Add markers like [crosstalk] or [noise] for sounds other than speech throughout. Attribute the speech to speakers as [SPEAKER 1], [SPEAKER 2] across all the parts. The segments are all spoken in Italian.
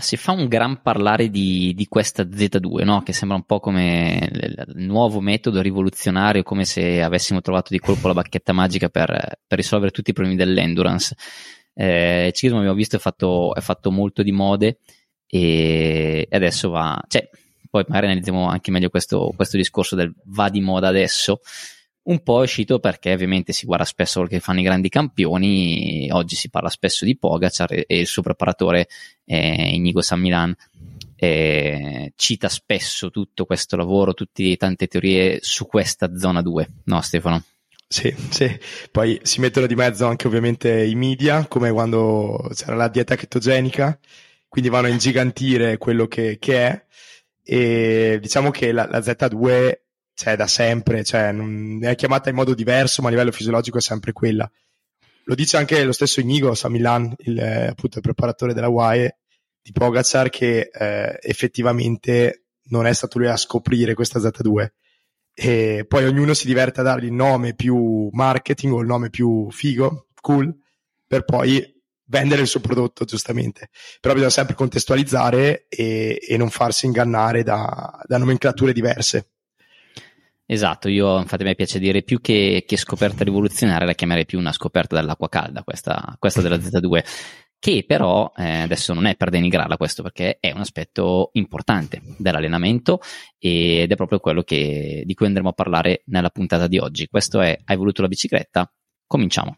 [SPEAKER 1] si fa un gran parlare di, di questa Z2, no? che sembra un po' come il nuovo metodo rivoluzionario, come se avessimo trovato di colpo la bacchetta magica per, per risolvere tutti i problemi dell'endurance. Eh, il ciclismo abbiamo visto è fatto, è fatto molto di mode e adesso va, cioè, poi magari analizziamo anche meglio questo, questo discorso del va di moda adesso un po' è uscito perché ovviamente si guarda spesso quello che fanno i grandi campioni, oggi si parla spesso di Pogacar e, il suo preparatore eh, Inigo San Milan eh, cita spesso tutto questo lavoro, tutte tante teorie su questa zona 2, no Stefano?
[SPEAKER 2] Sì, sì, poi si mettono di mezzo anche ovviamente i media, come quando c'era la dieta chetogenica, quindi vanno a ingigantire quello che, che è. E diciamo che la, la Z2 c'è da sempre, cioè, non, è chiamata in modo diverso, ma a livello fisiologico è sempre quella. Lo dice anche lo stesso Inigo Samilan, il, appunto, il preparatore della UAE di Pogacar, che eh, effettivamente non è stato lui a scoprire questa Z2. E poi ognuno si diverte a dargli il nome più marketing o il nome più figo, cool, per poi vendere il suo prodotto, giustamente. Però bisogna sempre contestualizzare e, e non farsi ingannare da, da nomenclature diverse.
[SPEAKER 1] Esatto, io infatti mi piace dire più che, che, scoperta rivoluzionaria, la chiamerei più una scoperta dell'acqua calda, questa, questa della Z2, che però eh, adesso non è per denigrarla questo perché è un aspetto importante dell'allenamento ed è proprio quello che, di cui andremo a parlare nella puntata di oggi. Questo è Hai voluto la bicicletta? Cominciamo.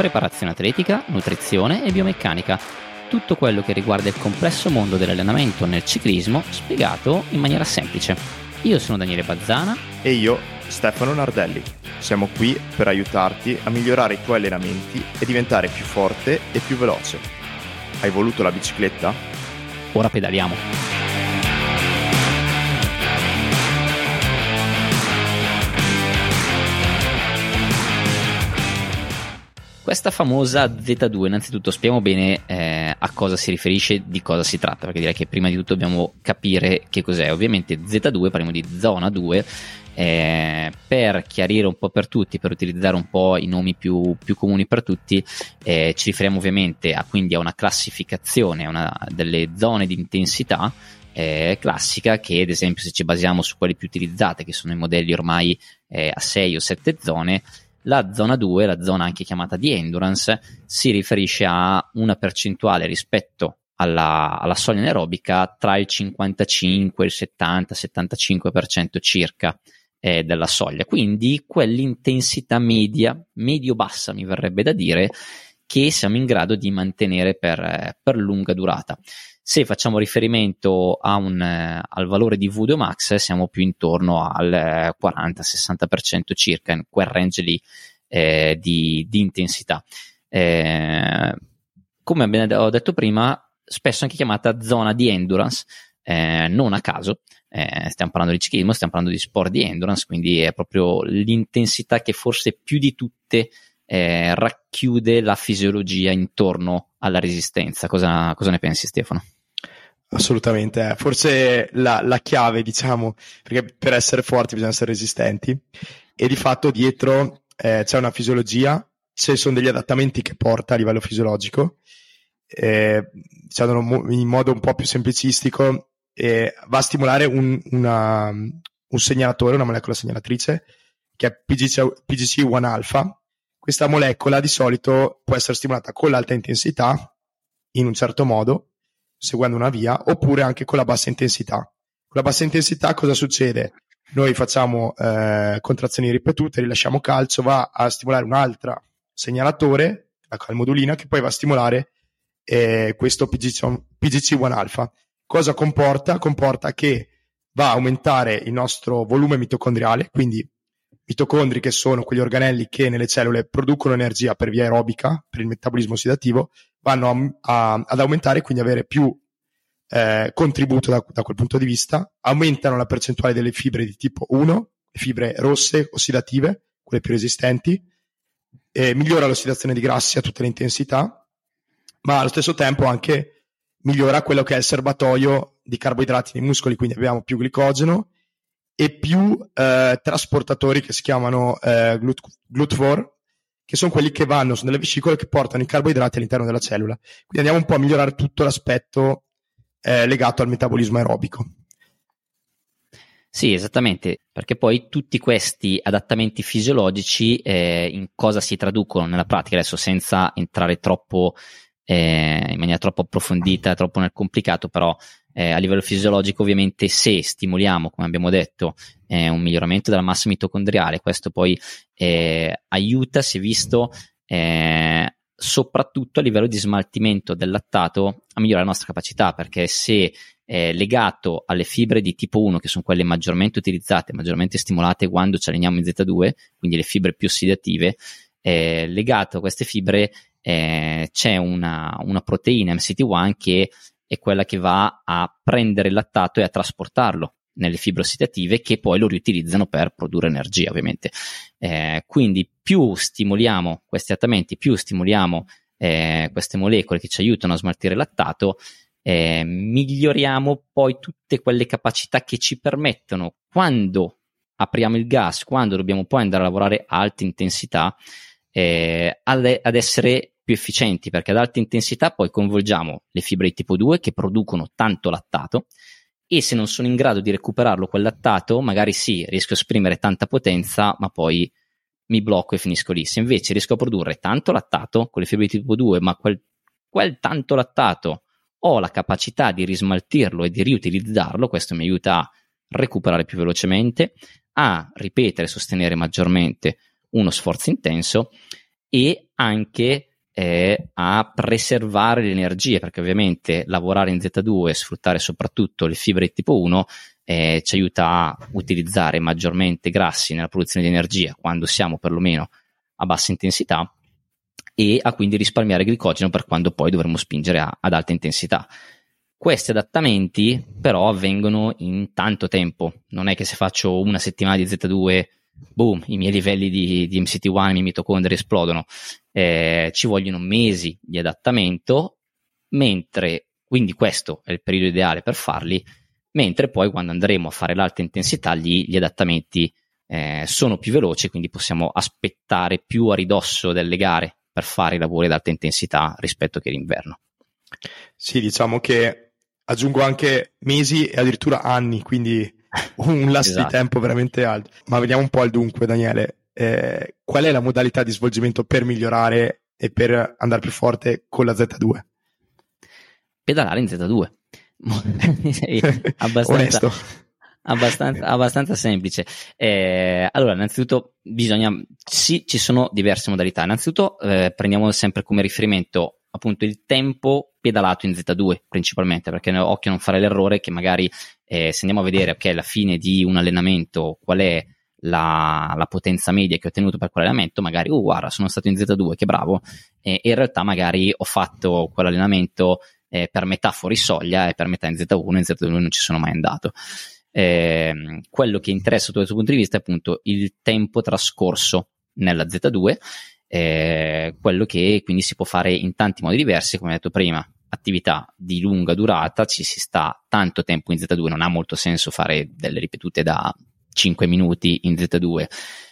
[SPEAKER 1] Preparazione atletica, nutrizione e biomeccanica. Tutto quello che riguarda il complesso mondo dell'allenamento nel ciclismo spiegato in maniera semplice. Io sono Daniele Bazzana
[SPEAKER 3] e io Stefano Nardelli. Siamo qui per aiutarti a migliorare i tuoi allenamenti e diventare più forte e più veloce. Hai voluto la bicicletta?
[SPEAKER 1] Ora pedaliamo. Questa famosa Z2, innanzitutto spieghiamo bene eh, a cosa si riferisce, di cosa si tratta, perché direi che prima di tutto dobbiamo capire che cos'è. Ovviamente Z2, parliamo di zona 2, eh, per chiarire un po' per tutti, per utilizzare un po' i nomi più, più comuni per tutti, eh, ci riferiamo ovviamente a, quindi a una classificazione una, delle zone di intensità eh, classica che ad esempio se ci basiamo su quelle più utilizzate, che sono i modelli ormai eh, a 6 o 7 zone, la zona 2, la zona anche chiamata di endurance, si riferisce a una percentuale rispetto alla, alla soglia anaerobica tra il 55 e il 70-75% circa eh, della soglia. Quindi quell'intensità media, medio-bassa mi verrebbe da dire, che siamo in grado di mantenere per, eh, per lunga durata. Se facciamo riferimento un, eh, al valore di V2 Max, siamo più intorno al 40-60% eh, circa, in quel range lì eh, di, di, intensità. Eh, come ho detto prima, spesso anche chiamata zona di endurance, eh, non a caso. Stiamo parlando di ciclismo, stiamo parlando di sport di endurance, quindi è proprio l'intensità che forse più di tutte eh, racchiude la fisiologia intorno alla resistenza. Cosa, cosa ne pensi, Stefano?
[SPEAKER 2] Assolutamente, forse la, la, chiave, diciamo, perché per essere forti bisogna essere resistenti e di fatto dietro eh, c'è una fisiologia, ci sono degli adattamenti che porta a livello fisiologico, eh, diciamo in modo un po' più semplicistico, eh, va a stimolare un, una, un segnalatore, una molecola segnalatrice, che è PGC, PGC1-alfa. Questa molecola di solito può essere stimolata con l'alta intensità, in un certo modo, seguendo una via, oppure anche con la bassa intensità. Con la bassa intensità cosa succede? Noi facciamo eh, contrazioni ripetute, rilasciamo calcio, va a stimolare un altro segnalatore, la calmodulina, che poi va a stimolare eh, questo PGC, PGC1 alfa. Cosa comporta? Comporta che va a aumentare il nostro volume mitocondriale, quindi mitocondri che sono quegli organelli che nelle cellule producono energia per via aerobica, per il metabolismo ossidativo, vanno a, a, ad aumentare e quindi avere più eh, contributo da, da, quel punto di vista, aumentano la percentuale delle fibre di tipo 1, le fibre rosse ossidative, quelle più resistenti, eh, migliora l'ossidazione di grassi a tutte le intensità, ma allo stesso tempo anche migliora quello che è il serbatoio di carboidrati nei muscoli, quindi abbiamo più glicogeno e più eh, trasportatori che si chiamano eh, glut- GLUT4, che sono quelli che vanno su delle vescicole che portano i carboidrati all'interno della cellula. Quindi andiamo un po' a migliorare tutto l'aspetto eh, legato al metabolismo aerobico.
[SPEAKER 1] Sì, esattamente, perché poi tutti questi adattamenti fisiologici eh, in cosa si traducono nella pratica, adesso senza entrare troppo eh, in maniera troppo approfondita, troppo nel complicato, però eh, a livello fisiologico ovviamente se stimoliamo, come abbiamo detto, eh, un miglioramento della massa mitocondriale, questo poi eh, aiuta, si è visto, eh, soprattutto a livello di smaltimento del lattato a migliorare la nostra capacità, perché se eh, legato alle fibre di tipo 1, che sono quelle maggiormente utilizzate, maggiormente stimolate quando ci alleniamo in Z2, quindi le fibre più ossidative, eh, legato a queste fibre eh, c'è una, una, proteina MCT1 che è quella che va a prendere il lattato e a trasportarlo nelle fibre ossidative che poi lo riutilizzano per produrre energia ovviamente. Eh, quindi più stimoliamo questi adattamenti, più stimoliamo eh, queste molecole che ci aiutano a smaltire il lattato, eh, miglioriamo poi tutte quelle capacità che ci permettono quando apriamo il gas, quando dobbiamo poi andare a lavorare a alta intensità, eh, ad, essere più efficienti, perché ad alta intensità poi coinvolgiamo le fibre di tipo 2 che producono tanto lattato e se non sono in grado di recuperarlo quel lattato, magari sì, riesco a esprimere tanta potenza, ma poi mi blocco e finisco lì. Se invece riesco a produrre tanto lattato con le fibre di tipo 2, ma quel, quel tanto lattato ho la capacità di rismaltirlo e di riutilizzarlo, questo mi aiuta a recuperare più velocemente, a ripetere e sostenere maggiormente uno sforzo intenso e anche a preservare le energie, perché ovviamente lavorare in Z2 e sfruttare soprattutto le fibre di tipo 1 eh, ci aiuta a utilizzare maggiormente grassi nella produzione di energia quando siamo perlomeno a bassa intensità e a quindi risparmiare glicogeno per quando poi dovremo spingere a, ad alta intensità. Questi adattamenti però avvengono in tanto tempo, non è che se faccio una settimana di Z2, boom, i miei livelli di, di MCT1, i miei mitocondri esplodono, eh, ci vogliono mesi di adattamento, mentre quindi questo è il periodo ideale per farli, mentre poi quando andremo a fare l'alta intensità gli, gli adattamenti eh, sono più veloci, quindi possiamo aspettare più a ridosso delle gare per fare i lavori ad alta intensità rispetto che l'inverno.
[SPEAKER 2] Sì, diciamo che aggiungo anche mesi e addirittura anni, quindi [laughs] un lasso esatto. di tempo veramente alto. Ma veniamo un po' al dunque, Daniele. Eh, qual è la modalità di svolgimento per migliorare e per andare più forte con la Z2?
[SPEAKER 1] Pedalare in Z2. [laughs] [laughs] abbastanza, Onesto abbastanza, abbastanza semplice. Eh, allora, innanzitutto bisogna, sì, ci sono diverse modalità. Innanzitutto eh, prendiamo sempre come riferimento appunto il tempo pedalato in Z2 principalmente, perché occhio a non fare l'errore che magari eh, se andiamo a vedere ok, alla fine di un allenamento qual è la, la, potenza media che ho ottenuto per quell'allenamento, magari, oh guarda, sono stato in Z2, che bravo, e in realtà magari ho fatto quell'allenamento eh, per metà fuori soglia e per metà in Z1, in Z2 non ci sono mai andato. Eh, quello che interessa da questo punto di vista è appunto il tempo trascorso nella Z2, eh, quello che quindi si può fare in tanti modi diversi, come ho detto prima, attività di lunga durata, ci si sta tanto tempo in Z2, non ha molto senso fare delle ripetute da 5 minuti in Z2,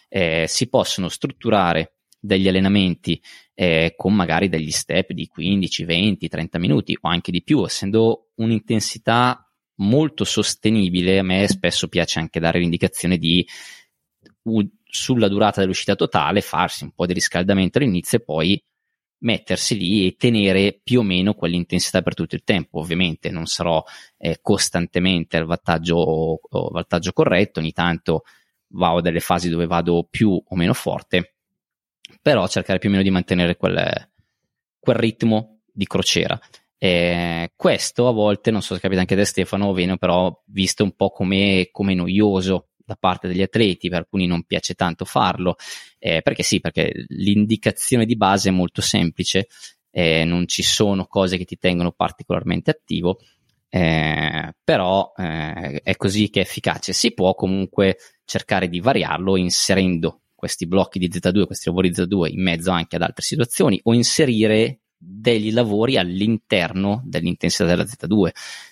[SPEAKER 1] eh, si possono strutturare degli allenamenti eh, con magari degli step di 15, 20, 30 minuti o anche di più, essendo un'intensità molto sostenibile, a me spesso piace anche dare l'indicazione di sulla durata dell'uscita totale farsi un po' di riscaldamento all'inizio e poi mettersi lì e tenere più o meno quell'intensità per tutto il tempo. Ovviamente non sarò eh, costantemente al vantaggio, vantaggio corretto, ogni tanto vado delle fasi dove vado più o meno forte, però cercare più o meno di mantenere quel, quel ritmo di crociera. Eh, questo a volte, non so se capita anche da Stefano, viene però visto un po' come noioso da parte degli atleti, per alcuni non piace tanto farlo, eh, perché sì, perché l'indicazione di base è molto semplice, eh, non ci sono cose che ti tengono particolarmente attivo, eh, però eh, è così che è efficace. Si può comunque cercare di variarlo inserendo questi blocchi di Z2, questi lavori Z2 in mezzo anche ad altre situazioni o inserire degli lavori all'interno dell'intensità della Z2.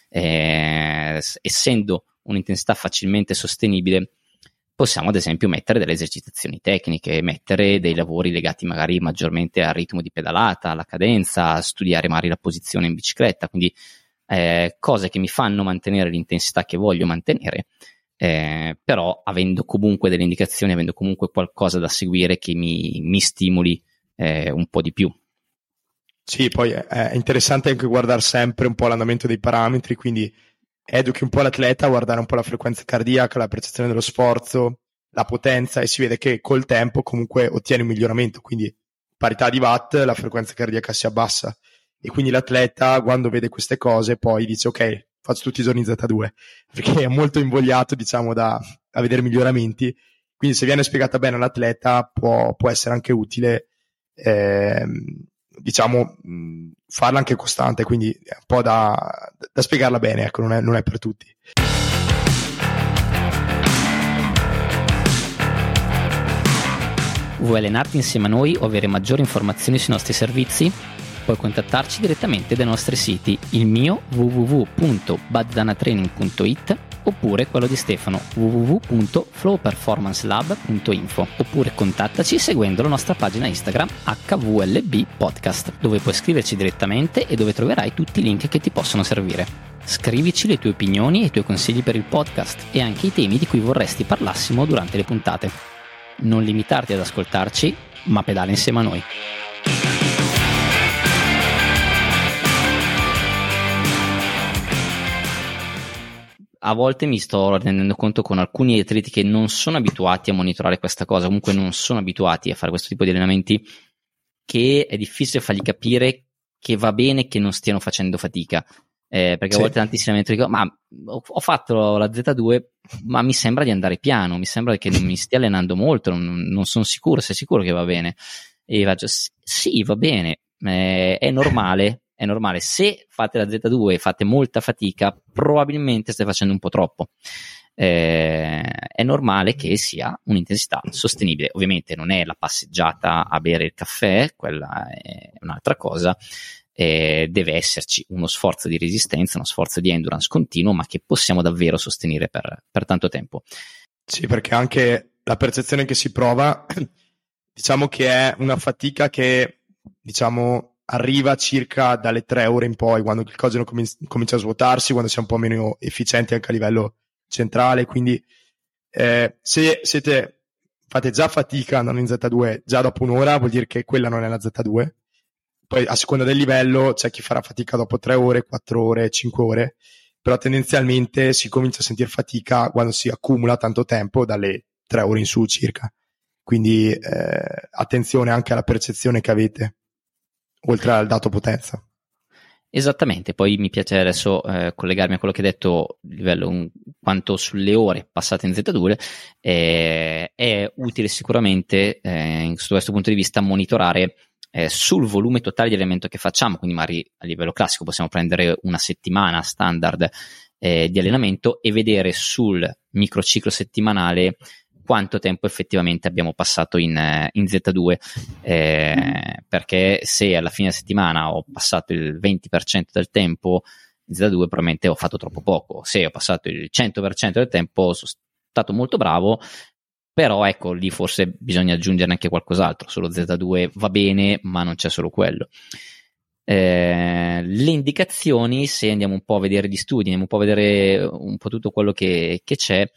[SPEAKER 1] Eh, essendo un'intensità facilmente sostenibile, possiamo ad esempio mettere delle esercitazioni tecniche, mettere dei lavori legati magari maggiormente al ritmo di pedalata, alla cadenza, studiare magari la posizione in bicicletta, quindi eh, cose che mi fanno mantenere l'intensità che voglio mantenere, eh, però avendo comunque delle indicazioni, avendo comunque qualcosa da seguire che mi, mi stimoli eh, un po' di più.
[SPEAKER 2] Sì, poi è interessante anche guardare sempre un po' l'andamento dei parametri, quindi educhi un po' l'atleta a guardare un po' la frequenza cardiaca, la percezione dello sforzo, la potenza e si vede che col tempo comunque ottiene un miglioramento, quindi parità di watt, la frequenza cardiaca si abbassa. E quindi l'atleta quando vede queste cose poi dice ok, faccio tutti i giorni Z2 [laughs] perché è molto invogliato diciamo da, a vedere miglioramenti, quindi se viene spiegata bene all'atleta può, può essere anche utile ehm, diciamo, mh, farla anche costante, quindi è un po' da, da spiegarla bene, ecco, non è, non è per tutti.
[SPEAKER 1] Vuoi allenarti insieme a noi o avere maggiori informazioni sui nostri servizi? Puoi contattarci direttamente dai nostri siti, il mio www.baddanatraining.it oppure quello di Stefano www.flowperformancelab.info oppure contattaci seguendo la nostra pagina Instagram HVLB Podcast dove puoi scriverci direttamente e dove troverai tutti i link che ti possono servire. Scrivici le tue opinioni e i tuoi consigli per il podcast e anche i temi di cui vorresti parlassimo durante le puntate. Non limitarti ad ascoltarci, ma pedala insieme a noi. A volte mi sto rendendo conto con alcuni atleti che non sono abituati a monitorare questa cosa, comunque non sono abituati a fare questo tipo di allenamenti, che è difficile fargli capire che va bene che non stiano facendo fatica. Eh, perché sì. a volte tantissimi allenamenti dicono, ma ho fatto la Z2, ma mi sembra di andare piano, mi sembra che non mi stia allenando molto, non, non sono sicuro, sei sicuro che va bene? E faccio, sì, va bene, eh, è normale, è normale. Se fate la Z2 e fate molta fatica, probabilmente state facendo un po' troppo. Eh, è normale che sia un'intensità sostenibile. Ovviamente non è la passeggiata a bere il caffè, quella è un'altra cosa. Eh, deve esserci uno sforzo di resistenza, uno sforzo di endurance continuo, ma che possiamo davvero sostenere per, per tanto tempo.
[SPEAKER 2] Sì, perché anche la percezione che si prova, [clears throat] diciamo che è una fatica che, diciamo, arriva circa dalle tre ore in poi, quando il glicogeno comincia a svuotarsi, quando siamo un po' meno efficienti anche a livello centrale. Quindi, eh, se siete, fate già fatica andando in Z2 già dopo un'ora, vuol dire che quella non è la Z2. Poi, a seconda del livello, c'è chi farà fatica dopo tre ore, quattro ore, cinque ore, però tendenzialmente si comincia a sentire fatica quando si accumula tanto tempo dalle tre ore in su circa. Quindi, eh, attenzione anche alla percezione che avete oltre al dato potenza.
[SPEAKER 1] Esattamente, poi mi piace adesso eh, collegarmi a quello che hai detto a livello un, quanto sulle ore passate in Z2, eh, è utile sicuramente eh, sotto questo punto di vista monitorare eh, sul volume totale di allenamento che facciamo, quindi magari a livello classico possiamo prendere una settimana standard eh, di allenamento e vedere sul microciclo settimanale quanto tempo effettivamente abbiamo passato in, eh, in Z2, eh, perché se alla fine settimana ho passato il 20% del tempo in Z2 probabilmente ho fatto troppo poco, se ho passato il 100% del tempo sono stato molto bravo, però ecco lì forse bisogna aggiungere anche qualcos'altro, solo Z2 va bene, ma non c'è solo quello. Eh, le indicazioni, se andiamo un po' a vedere gli studi, andiamo un po' a vedere un po' tutto quello che, che c'è,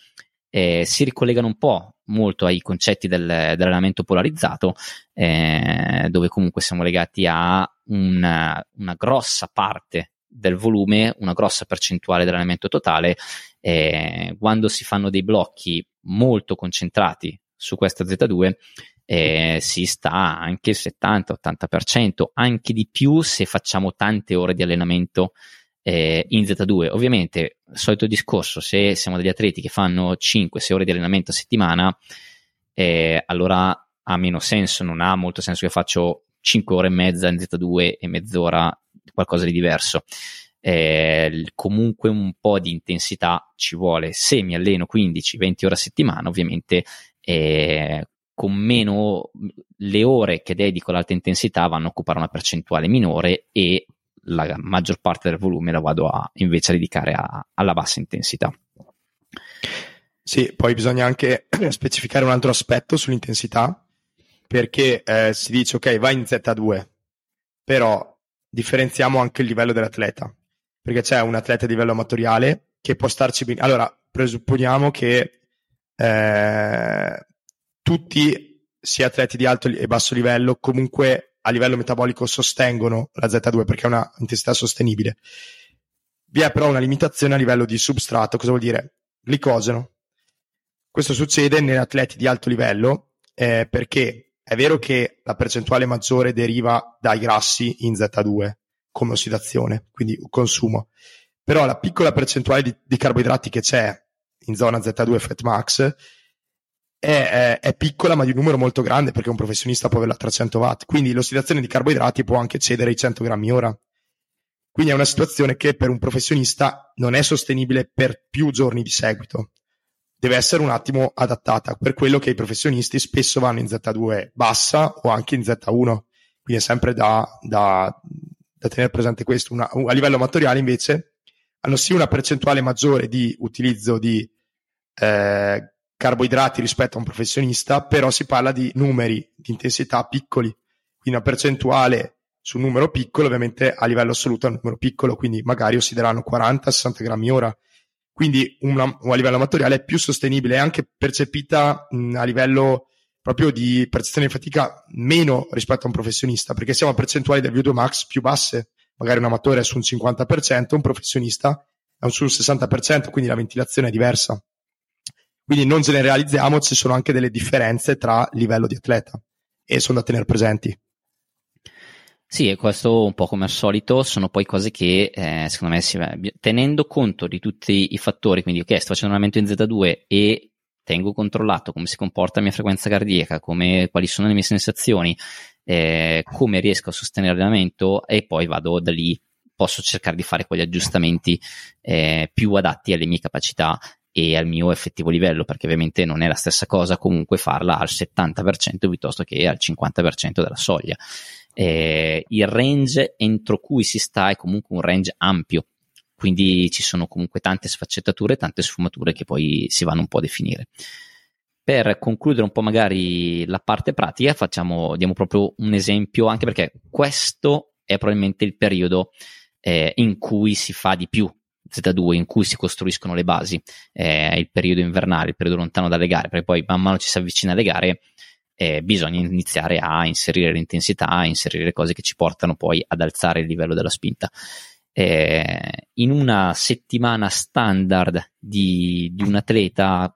[SPEAKER 1] eh, si ricollegano un po' molto ai concetti del, dell'allenamento polarizzato, eh, dove comunque siamo legati a una, una, grossa parte del volume, una grossa percentuale dell'allenamento totale. Eh, quando si fanno dei blocchi molto concentrati su questa Z2, eh, si sta anche il 70-80%, anche di più se facciamo tante ore di allenamento eh, in Z2. Ovviamente, solito discorso, se siamo degli atleti che fanno 5-6 ore di allenamento a settimana, eh, allora ha meno senso, non ha molto senso che faccio 5 ore e mezza in Z2 e mezz'ora qualcosa di diverso. Eh, comunque un po' di intensità ci vuole. Se mi alleno 15-20 ore a settimana, ovviamente eh, con meno le ore che dedico all'alta intensità vanno a occupare una percentuale minore e la maggior parte del volume la vado a invece a dedicare a, alla bassa intensità.
[SPEAKER 2] Sì, poi bisogna anche [clears throat] specificare un altro aspetto sull'intensità, perché eh, si dice ok, vai in Z2, però differenziamo anche il livello dell'atleta, perché c'è un atleta di livello amatoriale che può starci bene. Allora, presupponiamo che eh, tutti, sia atleti di alto e basso livello, comunque a livello metabolico sostengono la Z2 perché è una intensità sostenibile. Vi è però una limitazione a livello di substrato, cosa vuol dire? Glicoseno. Questo succede negli atleti di alto livello eh, perché è vero che la percentuale maggiore deriva dai grassi in Z2 come ossidazione, quindi consumo, però la piccola percentuale di, di carboidrati che c'è in zona Z2 Fat Max è, è, piccola ma di un numero molto grande perché un professionista può averla a 300 watt, quindi l'ossidazione di carboidrati può anche cedere ai 100 grammi ora. Quindi è una situazione che per un professionista non è sostenibile per più giorni di seguito deve essere un attimo adattata, per quello che i professionisti spesso vanno in Z2 bassa o anche in Z1, quindi è sempre da, da, da tenere presente questo. Una, a livello amatoriale invece hanno sì una percentuale maggiore di utilizzo di eh, carboidrati rispetto a un professionista, però si parla di numeri di intensità piccoli, quindi una percentuale su un numero piccolo, ovviamente a livello assoluto è un numero piccolo, quindi magari ossideranno 40-60 grammi ora. Quindi una, a livello amatoriale è più sostenibile e anche percepita mh, a livello proprio di percezione di fatica meno rispetto a un professionista, perché siamo a percentuali del VO2 max più basse, magari un amatore è su un 50%, un professionista è su un 60%, quindi la ventilazione è diversa. Quindi non generalizziamo, ci sono anche delle differenze tra livello di atleta e sono da tenere presenti.
[SPEAKER 1] Sì, e questo un po' come al solito sono poi cose che eh, secondo me si, tenendo conto di tutti i fattori, quindi ok, sto facendo un allenamento in Z2 e tengo controllato come si comporta la mia frequenza cardiaca, come, quali sono le mie sensazioni, eh, come riesco a sostenere l'allenamento e poi vado da lì, posso cercare di fare quegli aggiustamenti eh, più adatti alle mie capacità e al mio effettivo livello, perché ovviamente non è la stessa cosa comunque farla al 70% piuttosto che al 50% della soglia eh, il range entro cui si sta è comunque un range ampio, quindi ci sono comunque tante sfaccettature, tante sfumature che poi si vanno un po' a definire. Per concludere un po' magari la parte pratica, facciamo, diamo proprio un esempio, anche perché questo è probabilmente il periodo eh, in cui si fa di più Z2 in cui si costruiscono le basi, eh, il periodo invernale, il periodo lontano dalle gare, perché poi man mano ci si avvicina alle gare, eh, bisogna iniziare a inserire l'intensità, a inserire le cose che ci portano poi ad alzare il livello della spinta. Eh, in una settimana standard di, di un atleta,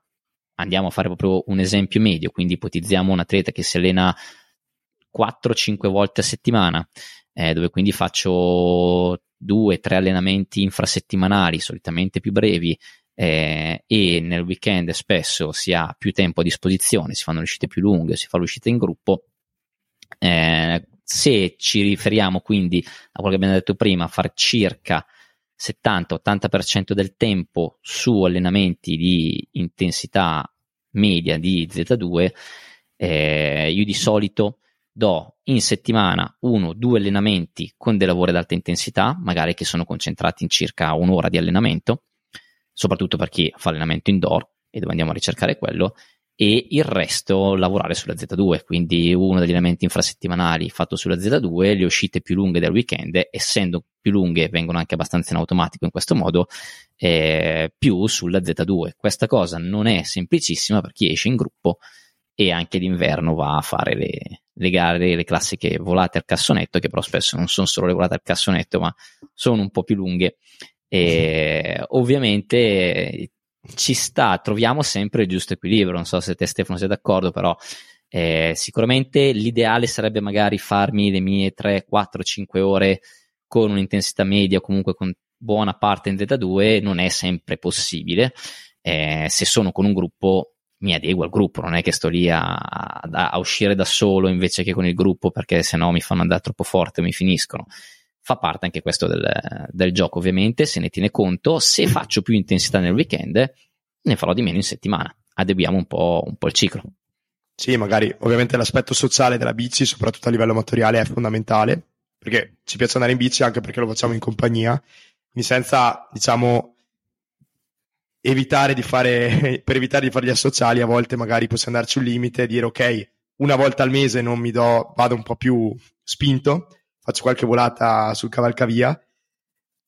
[SPEAKER 1] andiamo a fare proprio un esempio medio, quindi ipotizziamo un atleta che si allena 4-5 volte a settimana, eh, dove quindi faccio due, tre allenamenti infrasettimanali, solitamente più brevi, eh, e nel weekend spesso si ha più tempo a disposizione, si fanno le uscite più lunghe, si fa l'uscita in gruppo. Eh, se ci riferiamo quindi a quello che abbiamo detto prima, far circa 70-80% del tempo su allenamenti di intensità media di Z2, eh, io di solito do in settimana uno o due allenamenti con dei lavori ad alta intensità, magari che sono concentrati in circa un'ora di allenamento, soprattutto per chi fa allenamento indoor e dove andiamo a ricercare quello, e il resto lavorare sulla Z2, quindi uno degli elementi infrasettimanali fatto sulla Z2, le uscite più lunghe del weekend, essendo più lunghe vengono anche abbastanza in automatico in questo modo, eh, più sulla Z2. Questa cosa non è semplicissima per chi esce in gruppo e anche d'inverno va a fare le, le gare, le classiche volate al cassonetto, che però spesso non sono solo le volate al cassonetto, ma sono un po' più lunghe e [laughs] ovviamente ci sta, troviamo sempre il giusto equilibrio. Non so se te, Stefano, sei d'accordo, però eh, sicuramente l'ideale sarebbe magari farmi le mie 3, 4, 5 ore con un'intensità media o comunque con buona parte in Z2. Non è sempre possibile. Eh, se sono con un gruppo, mi adeguo al gruppo, non è che sto lì a, a, a uscire da solo invece che con il gruppo perché se no mi fanno andare troppo forte e mi finiscono fa parte anche questo del, del, gioco, ovviamente, se ne tiene conto. Se [clears throat] faccio più intensità nel weekend, ne farò di meno in settimana. Adeguiamo un po', un po' il ciclo.
[SPEAKER 2] Sì, magari ovviamente l'aspetto sociale della bici, soprattutto a livello amatoriale, è fondamentale, perché ci piace andare in bici anche perché lo facciamo in compagnia, quindi senza, diciamo, evitare di fare, [laughs] per evitare di fare gli associali, a volte magari possiamo darci un limite e dire ok, una volta al mese non mi do, vado un po' più spinto, faccio qualche volata sul cavalcavia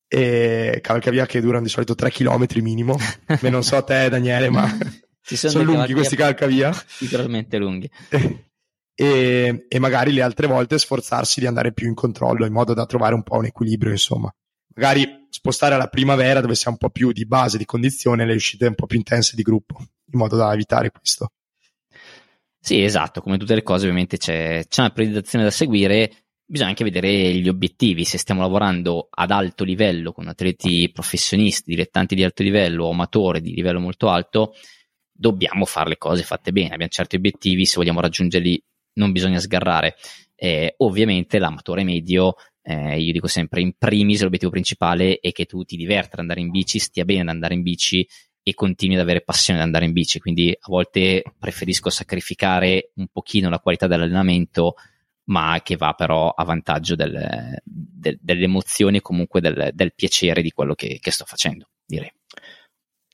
[SPEAKER 2] e cavalcavia che durano di solito 3 km minimo. [laughs] Beh, non so te Daniele, ma [laughs] sono, sono lunghi questi cavalcavia.
[SPEAKER 1] Sicuramente lunghi.
[SPEAKER 2] e, e magari le altre volte sforzarsi di andare più in controllo in modo da trovare un po' un equilibrio, insomma. Magari spostare alla primavera dove sia un po' più di base, di condizione, le uscite un po' più intense di gruppo, in modo da evitare questo.
[SPEAKER 1] Sì, esatto, come tutte le cose ovviamente c'è, c'è una priorizzazione da seguire, bisogna anche vedere gli obiettivi, se stiamo lavorando ad alto livello con atleti professionisti, dilettanti di alto livello o amatori di livello molto alto, dobbiamo fare le cose fatte bene, abbiamo certi obiettivi, se vogliamo raggiungerli non bisogna sgarrare. Eh, ovviamente l'amatore medio, eh, io dico sempre, in primis l'obiettivo principale è che tu ti diverta ad andare in bici, stia bene ad andare in bici e continui ad avere passione ad andare in bici. Quindi a volte preferisco sacrificare un pochino la qualità dell'allenamento, ma che va però a vantaggio del, del, delle emozioni e comunque del, del, piacere di quello che, che sto facendo, direi.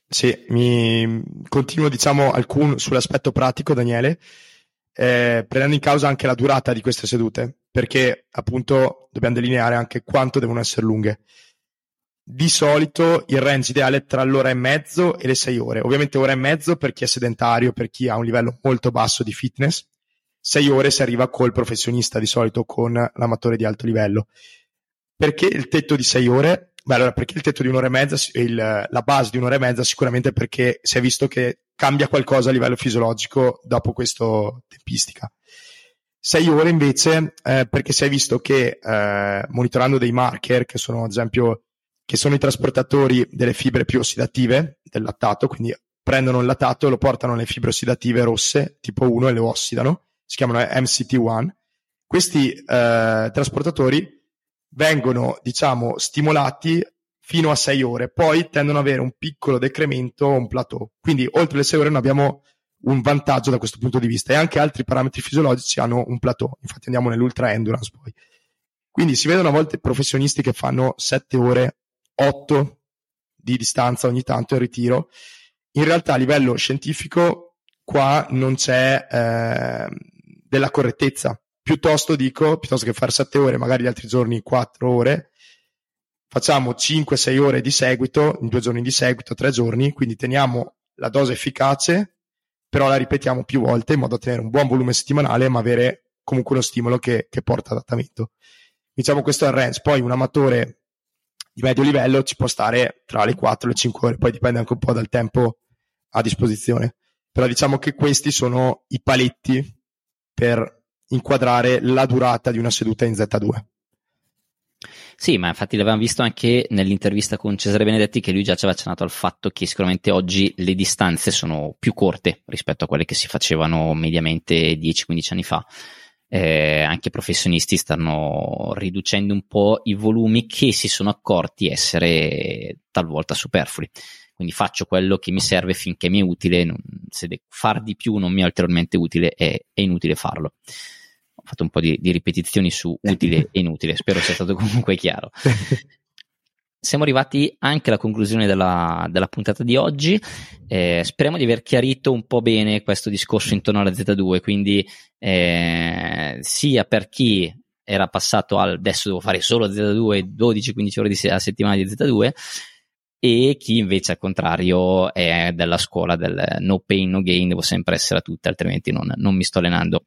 [SPEAKER 2] Sì, mi continuo diciamo alcun, sull'aspetto pratico, Daniele, eh, prendendo in causa anche la durata di queste sedute, perché appunto dobbiamo delineare anche quanto devono essere lunghe. Di solito il range ideale è tra l'ora e mezzo e le sei ore. Ovviamente ora e mezzo per chi è sedentario, per chi ha un livello molto basso di fitness. Sei ore si arriva col professionista, di solito con l'amatore di alto livello. Perché il tetto di sei ore? Beh, allora, perché il tetto di un'ora e mezza, il, la base di un'ora e mezza, sicuramente perché si è visto che cambia qualcosa a livello fisiologico dopo questa tempistica. Sei ore invece, eh, perché si è visto che eh, monitorando dei marker, che sono ad esempio, che sono i trasportatori delle fibre più ossidative del lattato, quindi prendono il lattato e lo portano nelle fibre ossidative rosse, tipo 1, e le ossidano, si chiamano MCT1. Questi eh, trasportatori vengono, diciamo, stimolati fino a 6 ore, poi tendono ad avere un piccolo decremento un plateau. Quindi oltre le 6 ore noi abbiamo un vantaggio da questo punto di vista e anche altri parametri fisiologici hanno un plateau, infatti andiamo nell'ultra endurance poi. Quindi si vedono a volte professionisti che fanno 7 ore, 8 di distanza ogni tanto in ritiro. In realtà a livello scientifico qua non c'è eh, della correttezza, piuttosto dico, piuttosto che fare 7 ore, magari gli altri giorni 4 ore, facciamo 5-6 ore di seguito, in due giorni di seguito, tre giorni, quindi teniamo la dose efficace, però la ripetiamo più volte in modo da tenere un buon volume settimanale, ma avere comunque uno stimolo che, che porta adattamento. Diciamo questo è il range, poi un amatore di medio livello ci può stare tra le 4 e le 5 ore, poi dipende anche un po' dal tempo a disposizione. Però diciamo che questi sono i paletti per inquadrare la durata di una seduta in Z2.
[SPEAKER 1] Sì, ma infatti l'avevamo visto anche nell'intervista con Cesare Benedetti che lui già ci aveva accennato al fatto che sicuramente oggi le distanze sono più corte rispetto a quelle che si facevano mediamente 10-15 anni fa. Eh, anche i professionisti stanno riducendo un po' i volumi che si sono accorti essere talvolta superflui. Quindi faccio quello che mi serve finché mi è utile, non, se far di più non mi è ulteriormente utile è, è inutile farlo fatto un po' di, di ripetizioni su utile e inutile, spero sia stato [laughs] comunque chiaro. [laughs] Siamo arrivati anche alla conclusione della, della puntata di oggi. Eh, speriamo di aver chiarito un po' bene questo discorso intorno alla Z2, quindi eh, sia per chi era passato al adesso devo fare solo Z2, 12-15 ore di se- a settimana di Z2, e chi invece al contrario è della scuola del no pain, no gain, devo sempre essere a tutte, altrimenti non, non mi sto allenando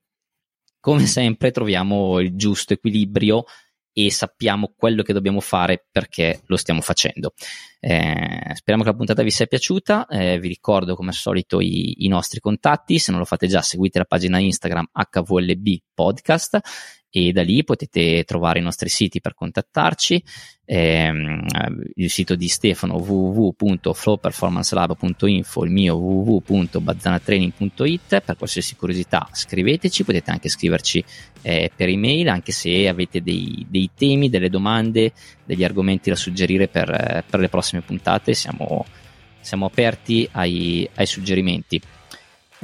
[SPEAKER 1] come sempre troviamo il giusto equilibrio e sappiamo quello che dobbiamo fare perché lo stiamo facendo. Eh, speriamo che la puntata vi sia piaciuta. Eh, vi ricordo come al solito i, i, nostri contatti. Se non lo fate già, seguite la pagina Instagram HVLB Podcast e da lì potete trovare i nostri siti per contattarci, ehm, il sito di Stefano www.flowperformancelab.info, il mio www.bazzanatraining.it, per qualsiasi curiosità scriveteci, potete anche scriverci eh, per email, anche se avete dei, dei, temi, delle domande, degli argomenti da suggerire per, per le prossime puntate, siamo, siamo aperti ai, ai suggerimenti.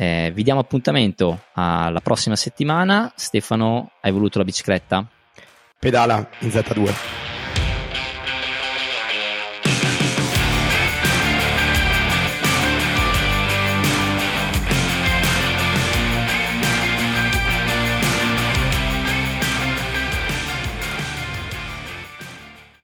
[SPEAKER 1] Eh, vi diamo appuntamento alla prossima settimana. Stefano, hai voluto la bicicletta?
[SPEAKER 2] Pedala in Z2.